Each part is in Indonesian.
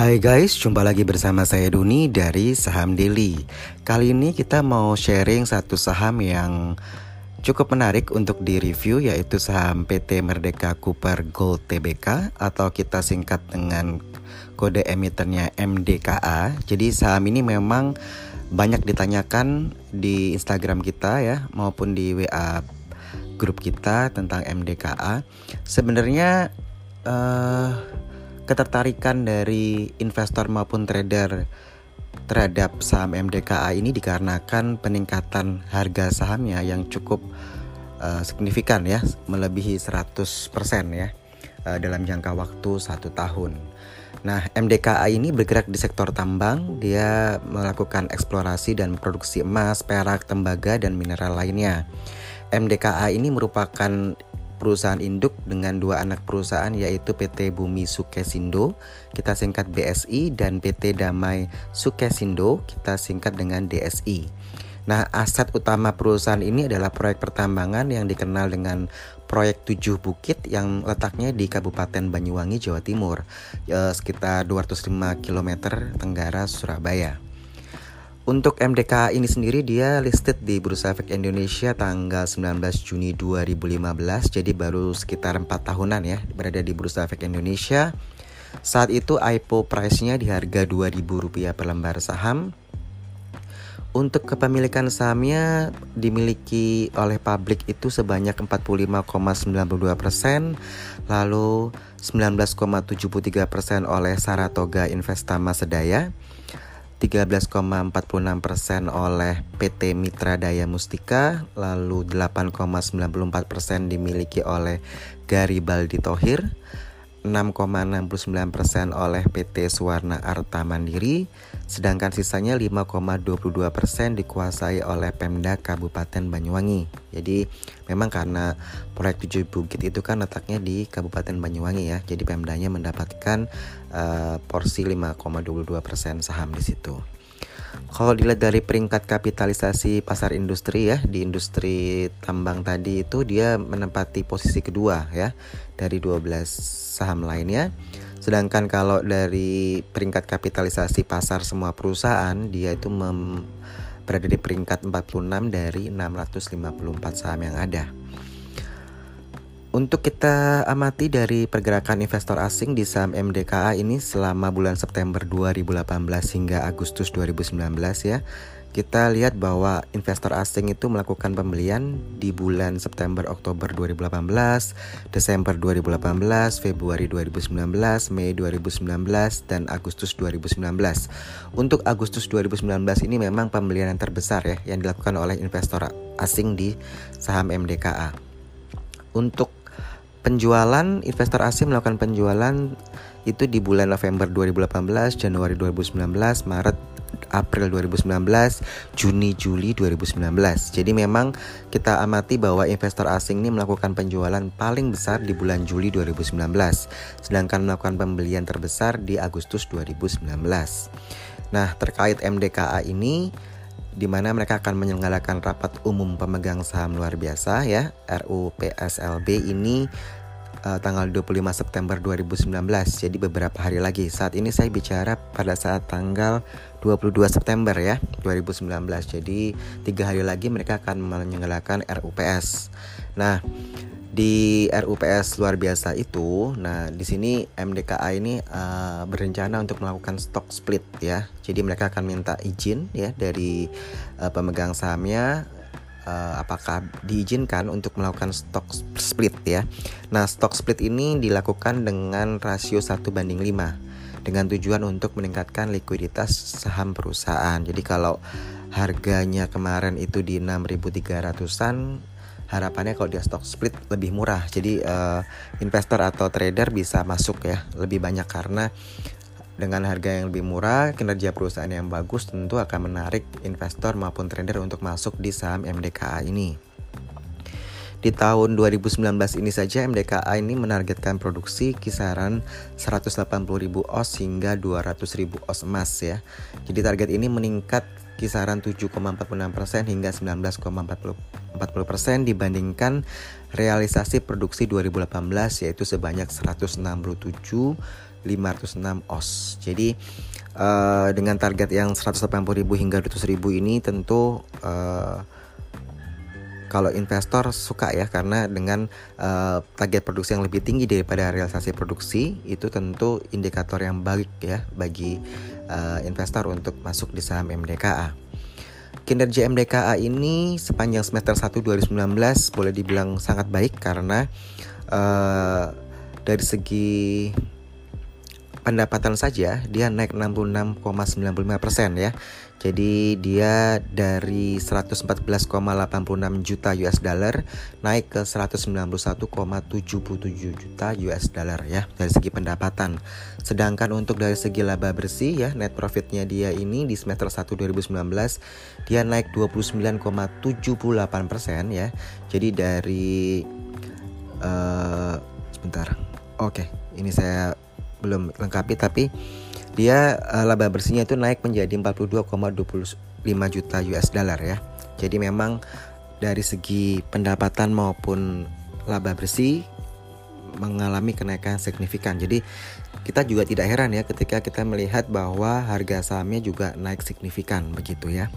Hai guys, jumpa lagi bersama saya Duni dari Saham Daily. Kali ini kita mau sharing satu saham yang cukup menarik untuk direview yaitu saham PT Merdeka Cooper Gold Tbk atau kita singkat dengan kode emitennya MDKA. Jadi saham ini memang banyak ditanyakan di Instagram kita ya maupun di WA grup kita tentang MDKA. Sebenarnya uh, ketertarikan dari investor maupun trader terhadap saham MDKA ini dikarenakan peningkatan harga sahamnya yang cukup uh, signifikan ya, melebihi 100% ya uh, dalam jangka waktu satu tahun. Nah, MDKA ini bergerak di sektor tambang, dia melakukan eksplorasi dan produksi emas, perak, tembaga, dan mineral lainnya. MDKA ini merupakan perusahaan induk dengan dua anak perusahaan yaitu PT Bumi Sukesindo, kita singkat BSI dan PT Damai Sukesindo, kita singkat dengan DSI. Nah, aset utama perusahaan ini adalah proyek pertambangan yang dikenal dengan proyek Tujuh Bukit yang letaknya di Kabupaten Banyuwangi, Jawa Timur, eh, sekitar 205 km tenggara Surabaya. Untuk MDK ini sendiri dia listed di Bursa Efek Indonesia tanggal 19 Juni 2015 Jadi baru sekitar 4 tahunan ya berada di Bursa Efek Indonesia. Saat itu IPO price-nya di harga Rp2.000 per lembar saham. Untuk kepemilikan sahamnya dimiliki oleh publik itu sebanyak 45,92 persen, lalu 19,73 persen oleh Saratoga Investama Sedaya, 13,46% oleh PT Mitra Daya Mustika, lalu 8,94% dimiliki oleh Garibaldi Tohir, 6,69% oleh PT Suwarna Arta Mandiri, sedangkan sisanya 5,22% dikuasai oleh Pemda Kabupaten Banyuwangi. Jadi memang karena proyek tujuh bukit itu kan letaknya di Kabupaten Banyuwangi ya, jadi Pemdanya mendapatkan uh, porsi 5,22% saham di situ. Kalau dilihat dari peringkat kapitalisasi pasar industri ya di industri tambang tadi itu dia menempati posisi kedua ya dari 12 saham lainnya. Sedangkan kalau dari peringkat kapitalisasi pasar semua perusahaan dia itu berada di peringkat 46 dari 654 saham yang ada. Untuk kita amati dari pergerakan investor asing di saham MDKA ini selama bulan September 2018 hingga Agustus 2019 ya. Kita lihat bahwa investor asing itu melakukan pembelian di bulan September Oktober 2018, Desember 2018, Februari 2019, Mei 2019 dan Agustus 2019. Untuk Agustus 2019 ini memang pembelian yang terbesar ya yang dilakukan oleh investor asing di saham MDKA. Untuk penjualan investor asing melakukan penjualan itu di bulan November 2018, Januari 2019, Maret April 2019, Juni Juli 2019. Jadi memang kita amati bahwa investor asing ini melakukan penjualan paling besar di bulan Juli 2019, sedangkan melakukan pembelian terbesar di Agustus 2019. Nah, terkait MDKA ini di mana mereka akan menyelenggarakan rapat umum pemegang saham luar biasa ya RUPSLB ini uh, tanggal 25 September 2019 jadi beberapa hari lagi. Saat ini saya bicara pada saat tanggal 22 September ya 2019 jadi tiga hari lagi mereka akan menyelenggarakan RUPS nah di RUPS luar biasa itu, nah di sini MDKA ini uh, berencana untuk melakukan stock split ya. Jadi mereka akan minta izin ya dari uh, pemegang sahamnya uh, apakah diizinkan untuk melakukan stock split ya. Nah, stock split ini dilakukan dengan rasio 1 banding 5 dengan tujuan untuk meningkatkan likuiditas saham perusahaan. Jadi kalau harganya kemarin itu di 6.300-an harapannya kalau dia stock split lebih murah jadi uh, investor atau trader bisa masuk ya lebih banyak karena dengan harga yang lebih murah, kinerja perusahaan yang bagus tentu akan menarik investor maupun trader untuk masuk di saham MDKA ini. Di tahun 2019 ini saja MDKA ini menargetkan produksi kisaran 180.000 os hingga 200.000 os emas ya. Jadi target ini meningkat kisaran 7,46% hingga 19,40% dibandingkan realisasi produksi 2018 yaitu sebanyak 167,5 506 OS. Jadi uh, dengan target yang 180.000 hingga 200.000 ini tentu uh, kalau investor suka ya karena dengan uh, target produksi yang lebih tinggi daripada realisasi produksi itu tentu indikator yang baik ya bagi uh, investor untuk masuk di saham MDKA. Kinerja MDKA ini sepanjang semester 1 2019 boleh dibilang sangat baik karena uh, dari segi pendapatan saja dia naik 66,95% ya. Jadi dia dari 114,86 juta US dollar naik ke 191,77 juta US dollar ya dari segi pendapatan. Sedangkan untuk dari segi laba bersih ya net profitnya dia ini di semester 1 2019 dia naik 29,78% ya. Jadi dari uh, sebentar. Oke, ini saya belum lengkapi tapi dia uh, laba bersihnya itu naik menjadi 42,25 juta US dollar ya. Jadi memang dari segi pendapatan maupun laba bersih mengalami kenaikan signifikan. Jadi kita juga tidak heran ya ketika kita melihat bahwa harga sahamnya juga naik signifikan begitu ya.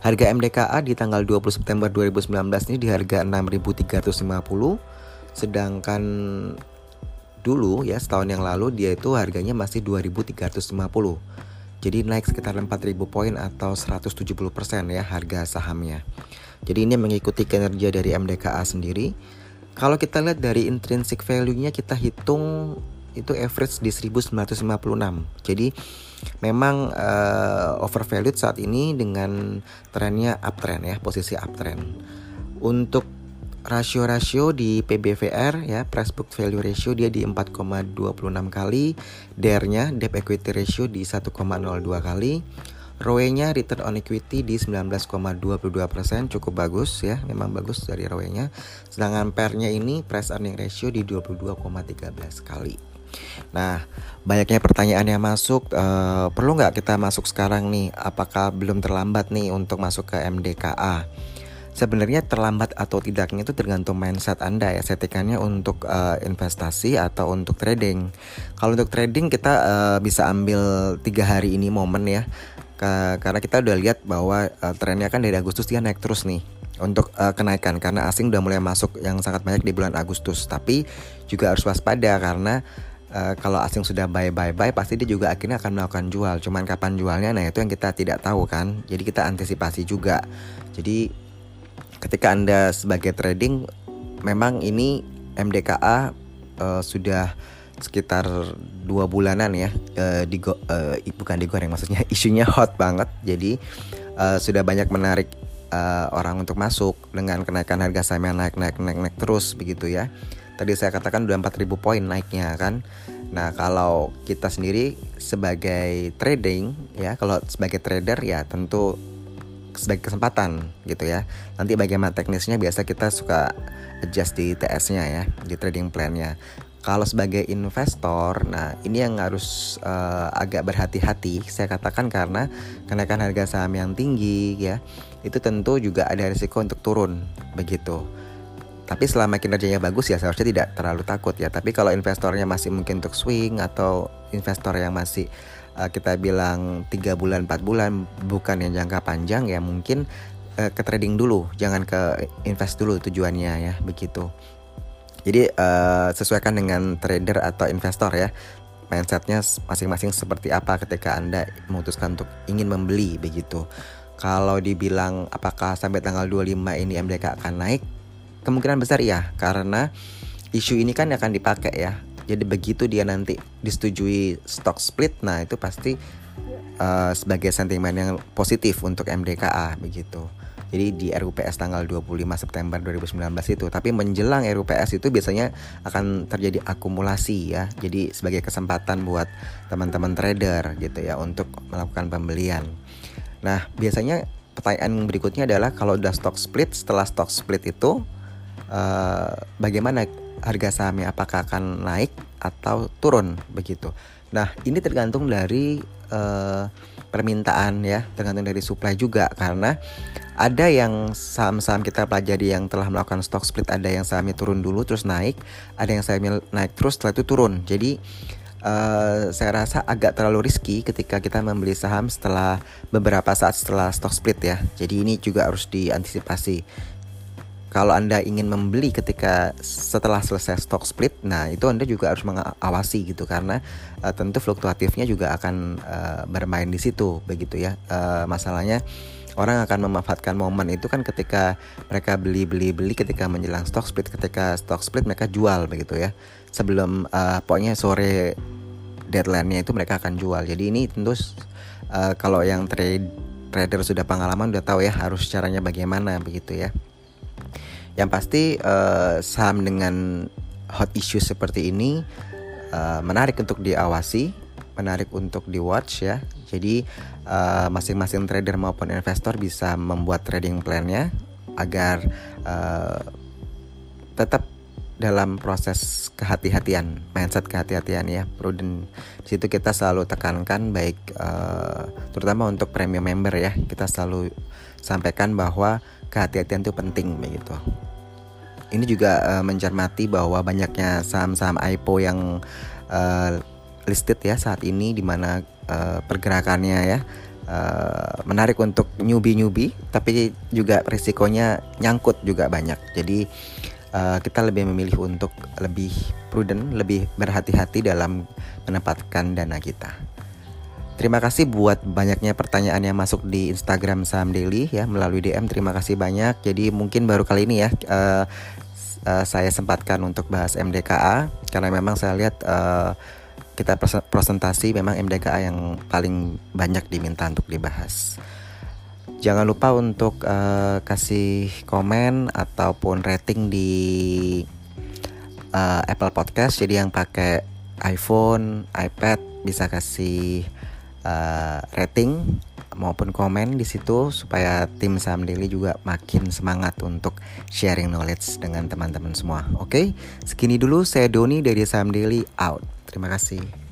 Harga MDKA di tanggal 20 September 2019 ini di harga 6.350 sedangkan Dulu ya setahun yang lalu dia itu harganya masih 2350. Jadi naik sekitar 4000 poin atau 170% ya harga sahamnya. Jadi ini mengikuti kinerja dari MDKA sendiri. Kalau kita lihat dari intrinsic value-nya kita hitung itu average di 1956. Jadi memang uh, overvalued saat ini dengan trennya uptrend ya, posisi uptrend. Untuk rasio-rasio di PBVR ya price book value ratio dia di 4,26 kali, DER-nya debt equity ratio di 1,02 kali, ROE-nya return on equity di 19,22% cukup bagus ya, memang bagus dari ROE-nya. Sedangkan PER-nya ini price earning ratio di 22,13 kali. Nah, banyaknya pertanyaan yang masuk, uh, perlu nggak kita masuk sekarang nih? Apakah belum terlambat nih untuk masuk ke MDKA? Sebenarnya terlambat atau tidaknya itu tergantung mindset Anda ya setikannya untuk uh, investasi atau untuk trading. Kalau untuk trading kita uh, bisa ambil tiga hari ini momen ya. karena kita udah lihat bahwa uh, trennya kan dari Agustus dia naik terus nih untuk uh, kenaikan karena asing udah mulai masuk yang sangat banyak di bulan Agustus. Tapi juga harus waspada karena Uh, kalau asing sudah buy buy buy pasti dia juga akhirnya akan melakukan jual. Cuman kapan jualnya nah itu yang kita tidak tahu kan. Jadi kita antisipasi juga. Jadi ketika Anda sebagai trading memang ini MDKA uh, eh, sudah sekitar dua bulanan ya uh, di uh, bukan digoreng maksudnya isunya hot banget. Jadi uh, sudah banyak menarik uh, orang untuk masuk dengan kenaikan harga saham yang naik naik naik naik terus begitu ya. Tadi saya katakan udah 4000 poin naiknya kan? Nah kalau kita sendiri sebagai trading ya kalau sebagai trader ya tentu sebagai kesempatan gitu ya. Nanti bagaimana teknisnya biasa kita suka adjust di TS-nya ya, di trading plan-nya. Kalau sebagai investor, nah ini yang harus uh, agak berhati-hati saya katakan karena kenaikan harga saham yang tinggi ya, itu tentu juga ada risiko untuk turun begitu. Tapi selama kinerjanya bagus ya seharusnya tidak terlalu takut ya. Tapi kalau investornya masih mungkin untuk swing atau investor yang masih uh, kita bilang tiga bulan 4 bulan bukan yang jangka panjang ya mungkin uh, ke trading dulu jangan ke invest dulu tujuannya ya begitu. Jadi uh, sesuaikan dengan trader atau investor ya mindsetnya masing-masing seperti apa ketika anda memutuskan untuk ingin membeli begitu. Kalau dibilang apakah sampai tanggal 25 ini MDK akan naik kemungkinan besar iya karena isu ini kan akan dipakai ya jadi begitu dia nanti disetujui stock split, nah itu pasti uh, sebagai sentimen yang positif untuk MDKA begitu. Jadi di RUPS tanggal 25 September 2019 itu. Tapi menjelang RUPS itu biasanya akan terjadi akumulasi ya. Jadi sebagai kesempatan buat teman-teman trader gitu ya untuk melakukan pembelian. Nah, biasanya pertanyaan berikutnya adalah kalau udah stock split, setelah stock split itu uh, bagaimana harga sahamnya apakah akan naik atau turun begitu. Nah, ini tergantung dari uh, permintaan ya, tergantung dari supply juga karena ada yang saham-saham kita pelajari yang telah melakukan stock split, ada yang sahamnya turun dulu terus naik, ada yang sahamnya naik terus setelah itu turun. Jadi uh, saya rasa agak terlalu riski ketika kita membeli saham setelah beberapa saat setelah stock split ya. Jadi ini juga harus diantisipasi. Kalau Anda ingin membeli ketika setelah selesai stock split, nah itu Anda juga harus mengawasi gitu karena uh, tentu fluktuatifnya juga akan uh, bermain di situ begitu ya. Uh, masalahnya orang akan memanfaatkan momen itu kan ketika mereka beli beli beli ketika menjelang stock split ketika stock split mereka jual begitu ya. Sebelum uh, pokoknya sore deadline-nya itu mereka akan jual. Jadi ini tentu uh, kalau yang trade trader sudah pengalaman udah tahu ya harus caranya bagaimana begitu ya yang pasti uh, saham dengan hot issue seperti ini uh, menarik untuk diawasi, menarik untuk di watch ya. Jadi masing masing-masing trader maupun investor bisa membuat trading plan-nya agar uh, tetap dalam proses kehati-hatian, mindset kehati-hatian ya, prudent. Di situ kita selalu tekankan baik uh, terutama untuk premium member ya, kita selalu sampaikan bahwa kehati-hatian itu penting begitu. Ini juga uh, mencermati bahwa banyaknya saham-saham IPO yang uh, listed ya saat ini di mana uh, pergerakannya ya uh, menarik untuk newbie-newbie tapi juga risikonya nyangkut juga banyak. Jadi uh, kita lebih memilih untuk lebih prudent, lebih berhati-hati dalam menempatkan dana kita. Terima kasih buat banyaknya pertanyaan yang masuk di Instagram Saham Daily ya melalui DM. Terima kasih banyak. Jadi mungkin baru kali ini ya uh, uh, saya sempatkan untuk bahas MDKA karena memang saya lihat uh, kita presentasi memang MDKA yang paling banyak diminta untuk dibahas. Jangan lupa untuk uh, kasih komen ataupun rating di uh, Apple Podcast. Jadi yang pakai iPhone, iPad bisa kasih uh, rating maupun komen di situ supaya tim Saham Daily juga makin semangat untuk sharing knowledge dengan teman-teman semua. Oke, okay? segini dulu saya Doni dari Saham Daily out. Terima kasih.